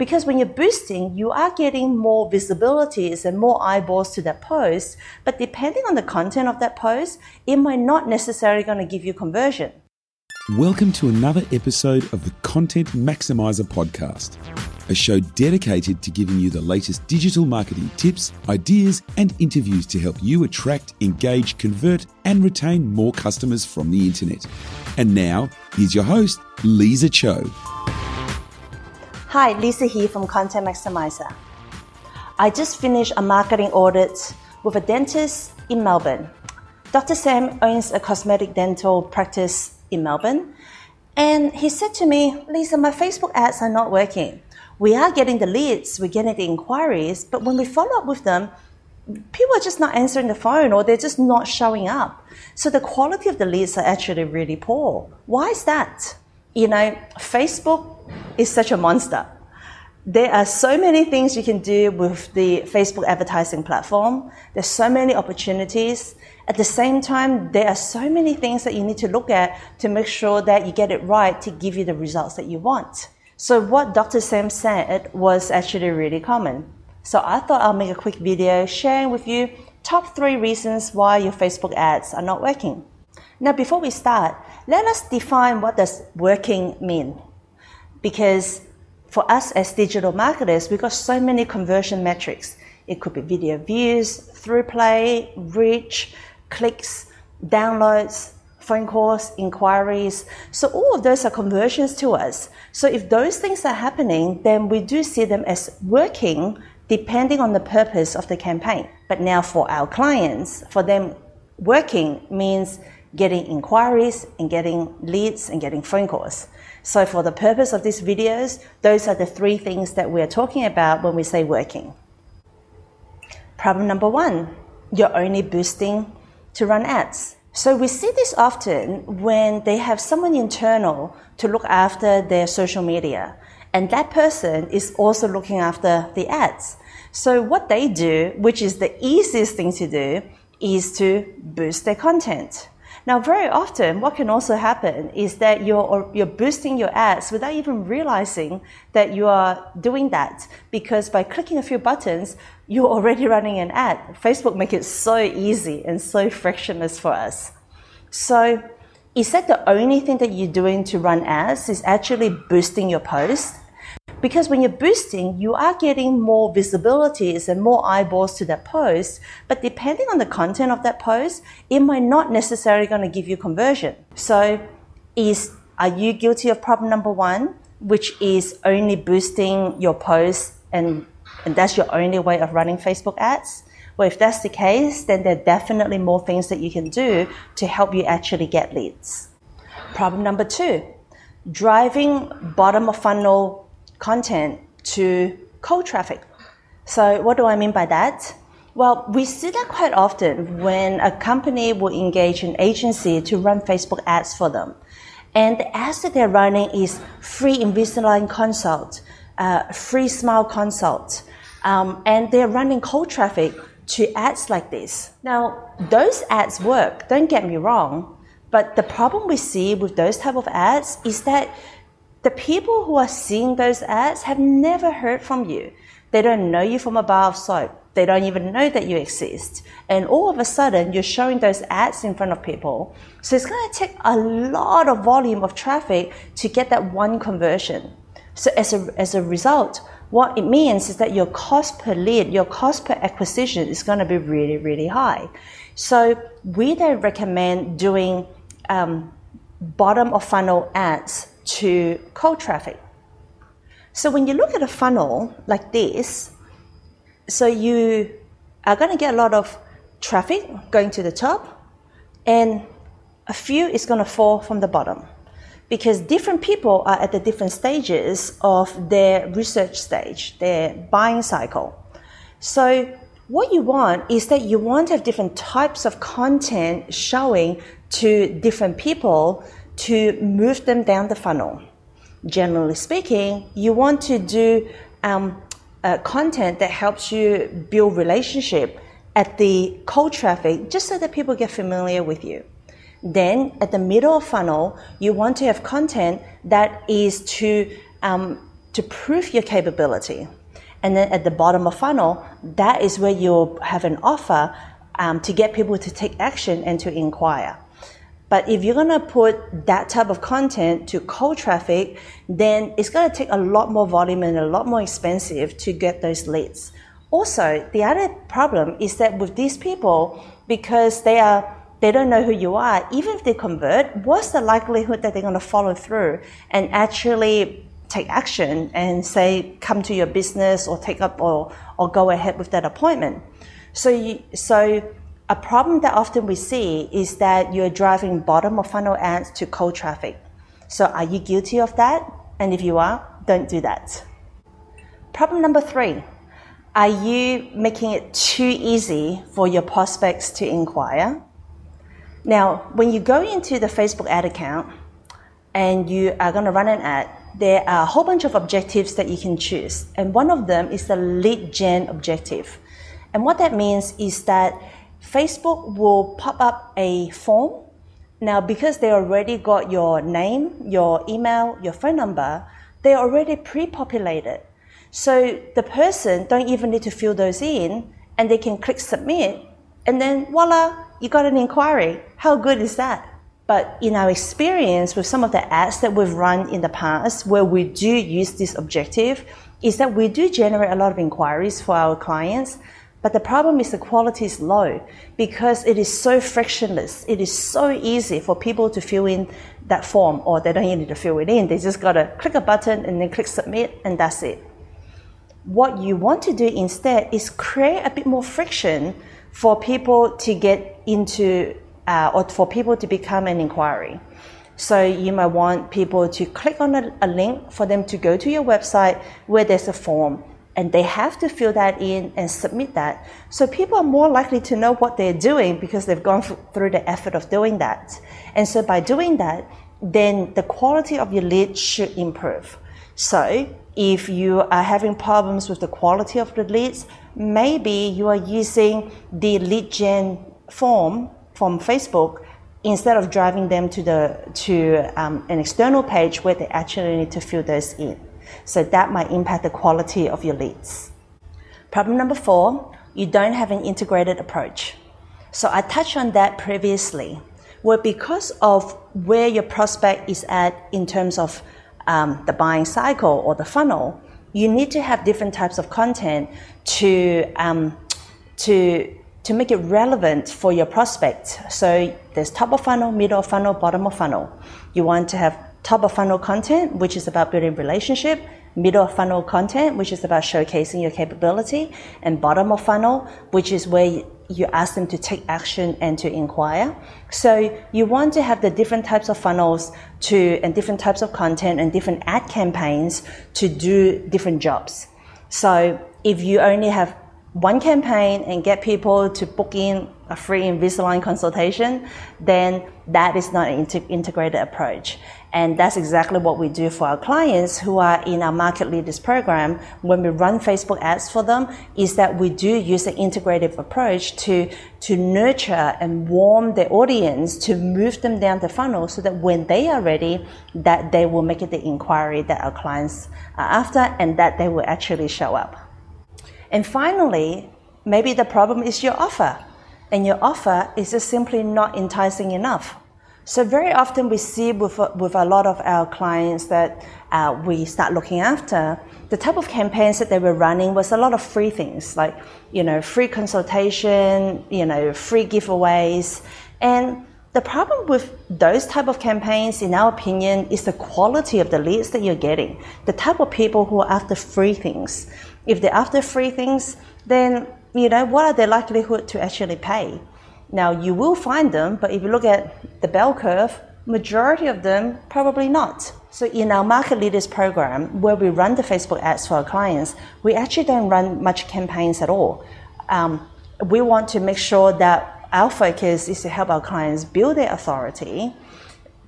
Because when you're boosting, you are getting more visibilities and more eyeballs to that post. But depending on the content of that post, it might not necessarily going to give you conversion. Welcome to another episode of the Content Maximizer podcast, a show dedicated to giving you the latest digital marketing tips, ideas, and interviews to help you attract, engage, convert, and retain more customers from the internet. And now, here's your host, Lisa Cho. Hi, Lisa here from Content Maximizer. I just finished a marketing audit with a dentist in Melbourne. Dr. Sam owns a cosmetic dental practice in Melbourne. And he said to me, Lisa, my Facebook ads are not working. We are getting the leads, we're getting the inquiries, but when we follow up with them, people are just not answering the phone or they're just not showing up. So the quality of the leads are actually really poor. Why is that? You know, Facebook is such a monster. There are so many things you can do with the Facebook advertising platform. There's so many opportunities. At the same time, there are so many things that you need to look at to make sure that you get it right to give you the results that you want. So what Dr. Sam said was actually really common. So I thought I'll make a quick video sharing with you top three reasons why your Facebook ads are not working. Now, before we start, let us define what does working mean. Because for us as digital marketers, we've got so many conversion metrics. It could be video views, through play, reach, clicks, downloads, phone calls, inquiries. So all of those are conversions to us. So if those things are happening, then we do see them as working depending on the purpose of the campaign. But now for our clients, for them working means getting inquiries and getting leads and getting phone calls. So for the purpose of these videos, those are the three things that we're talking about when we say working. Problem number one, you're only boosting to run ads. So we see this often when they have someone internal to look after their social media, and that person is also looking after the ads. So what they do, which is the easiest thing to do, is to boost their content. Now, very often, what can also happen is that you're, you're boosting your ads without even realizing that you are doing that. Because by clicking a few buttons, you're already running an ad. Facebook make it so easy and so frictionless for us. So, is that the only thing that you're doing to run ads? Is actually boosting your post? Because when you're boosting, you are getting more visibilities and more eyeballs to that post. But depending on the content of that post, it might not necessarily going to give you conversion. So is, are you guilty of problem number one, which is only boosting your post and, and that's your only way of running Facebook ads? Well, if that's the case, then there are definitely more things that you can do to help you actually get leads. Problem number two, driving bottom of funnel content to cold traffic. So what do I mean by that? Well, we see that quite often when a company will engage an agency to run Facebook ads for them. And the ads that they're running is free Invisalign consult, uh, free smile consult, um, and they're running cold traffic to ads like this. Now, those ads work, don't get me wrong, but the problem we see with those type of ads is that the people who are seeing those ads have never heard from you. They don't know you from a bar of soap. They don't even know that you exist. And all of a sudden, you're showing those ads in front of people. So it's going to take a lot of volume of traffic to get that one conversion. So as a, as a result, what it means is that your cost per lead, your cost per acquisition is going to be really, really high. So we don't recommend doing um, bottom of funnel ads to cold traffic. So when you look at a funnel like this, so you are going to get a lot of traffic going to the top, and a few is going to fall from the bottom because different people are at the different stages of their research stage, their buying cycle. So what you want is that you want to have different types of content showing to different people to move them down the funnel. Generally speaking, you want to do um, uh, content that helps you build relationship at the cold traffic just so that people get familiar with you. Then at the middle of funnel, you want to have content that is to um, to prove your capability. And then at the bottom of funnel, that is where you'll have an offer um, to get people to take action and to inquire. But if you're gonna put that type of content to cold traffic, then it's gonna take a lot more volume and a lot more expensive to get those leads. Also, the other problem is that with these people, because they are they don't know who you are, even if they convert, what's the likelihood that they're gonna follow through and actually take action and say come to your business or take up or, or go ahead with that appointment? So you, so a problem that often we see is that you're driving bottom of funnel ads to cold traffic. So are you guilty of that? And if you are, don't do that. Problem number three. Are you making it too easy for your prospects to inquire? Now, when you go into the Facebook ad account and you are going to run an ad, there are a whole bunch of objectives that you can choose. And one of them is the lead gen objective. And what that means is that Facebook will pop up a form. Now, because they already got your name, your email, your phone number, they're already pre-populated. So the person don't even need to fill those in and they can click submit and then voila, you got an inquiry. How good is that? But in our experience with some of the ads that we've run in the past where we do use this objective is that we do generate a lot of inquiries for our clients, but the problem is the quality is low because it is so frictionless. It is so easy for people to fill in that form or they don't even need to fill it in. They just gotta click a button and then click submit and that's it. What you want to do instead is create a bit more friction for people to get into uh, or for people to become an inquiry. So you might want people to click on a, a link for them to go to your website where there's a form and they have to fill that in and submit that. So people are more likely to know what they're doing because they've gone through the effort of doing that. And so by doing that, then the quality of your lead should improve. So if you are having problems with the quality of the leads, maybe you are using the lead gen form from Facebook instead of driving them to the to um, an external page where they actually need to fill those in. So that might impact the quality of your leads. Problem number four, you don't have an integrated approach. So I touched on that previously, where because of where your prospect is at in terms of um, the buying cycle or the funnel, you need to have different types of content to um, to to make it relevant for your prospect. So there's top of funnel, middle of funnel, bottom of funnel. You want to have top of funnel content, which is about building relationship, middle of funnel content, which is about showcasing your capability, and bottom of funnel, which is where you ask them to take action and to inquire. So you want to have the different types of funnels to and different types of content and different ad campaigns to do different jobs. So if you only have one campaign and get people to book in a free Invisalign consultation, then that is not an integrated approach. And that's exactly what we do for our clients who are in our market leaders program. When we run Facebook ads for them, is that we do use an integrative approach to, to nurture and warm the audience to move them down the funnel so that when they are ready, that they will make it the inquiry that our clients are after and that they will actually show up. And finally, maybe the problem is your offer and your offer is just simply not enticing enough. So very often we see with, with a lot of our clients that uh, we start looking after, the type of campaigns that they were running was a lot of free things like, you know, free consultation, you know, free giveaways. And the problem with those type of campaigns, in our opinion, is the quality of the leads that you're getting. The type of people who are after free things. If they're after free things, then you know, what are their likelihood to actually pay? Now, you will find them, but if you look at the bell curve, majority of them probably not. So in our market leaders program, where we run the Facebook ads for our clients, we actually don't run much campaigns at all. Um, we want to make sure that our focus is to help our clients build their authority,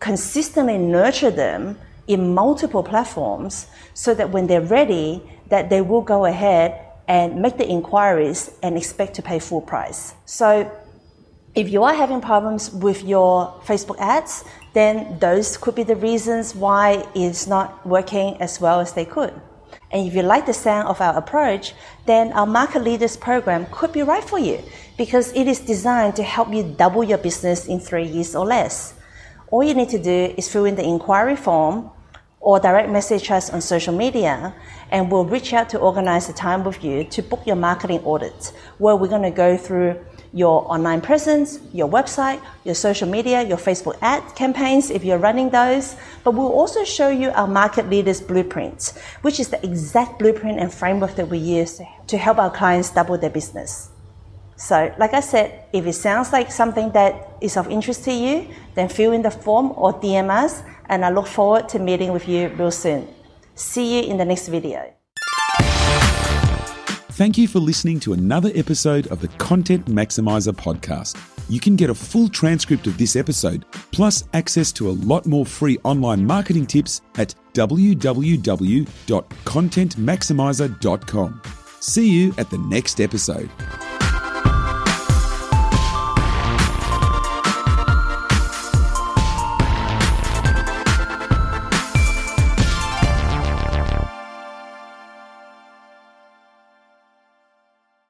consistently nurture them in multiple platforms, so that when they're ready, that they will go ahead and make the inquiries and expect to pay full price. So if you are having problems with your Facebook ads, then those could be the reasons why it's not working as well as they could. And if you like the sound of our approach, then our Market Leaders program could be right for you because it is designed to help you double your business in three years or less. All you need to do is fill in the inquiry form or direct message us on social media and we'll reach out to organize a time with you to book your marketing audit where we're going to go through your online presence, your website, your social media, your Facebook ad campaigns if you're running those. But we'll also show you our market leaders blueprint, which is the exact blueprint and framework that we use to help our clients double their business. So, like I said, if it sounds like something that is of interest to you, then fill in the form or DM us, and I look forward to meeting with you real soon. See you in the next video. Thank you for listening to another episode of the Content Maximizer podcast. You can get a full transcript of this episode, plus access to a lot more free online marketing tips at www.contentmaximizer.com. See you at the next episode.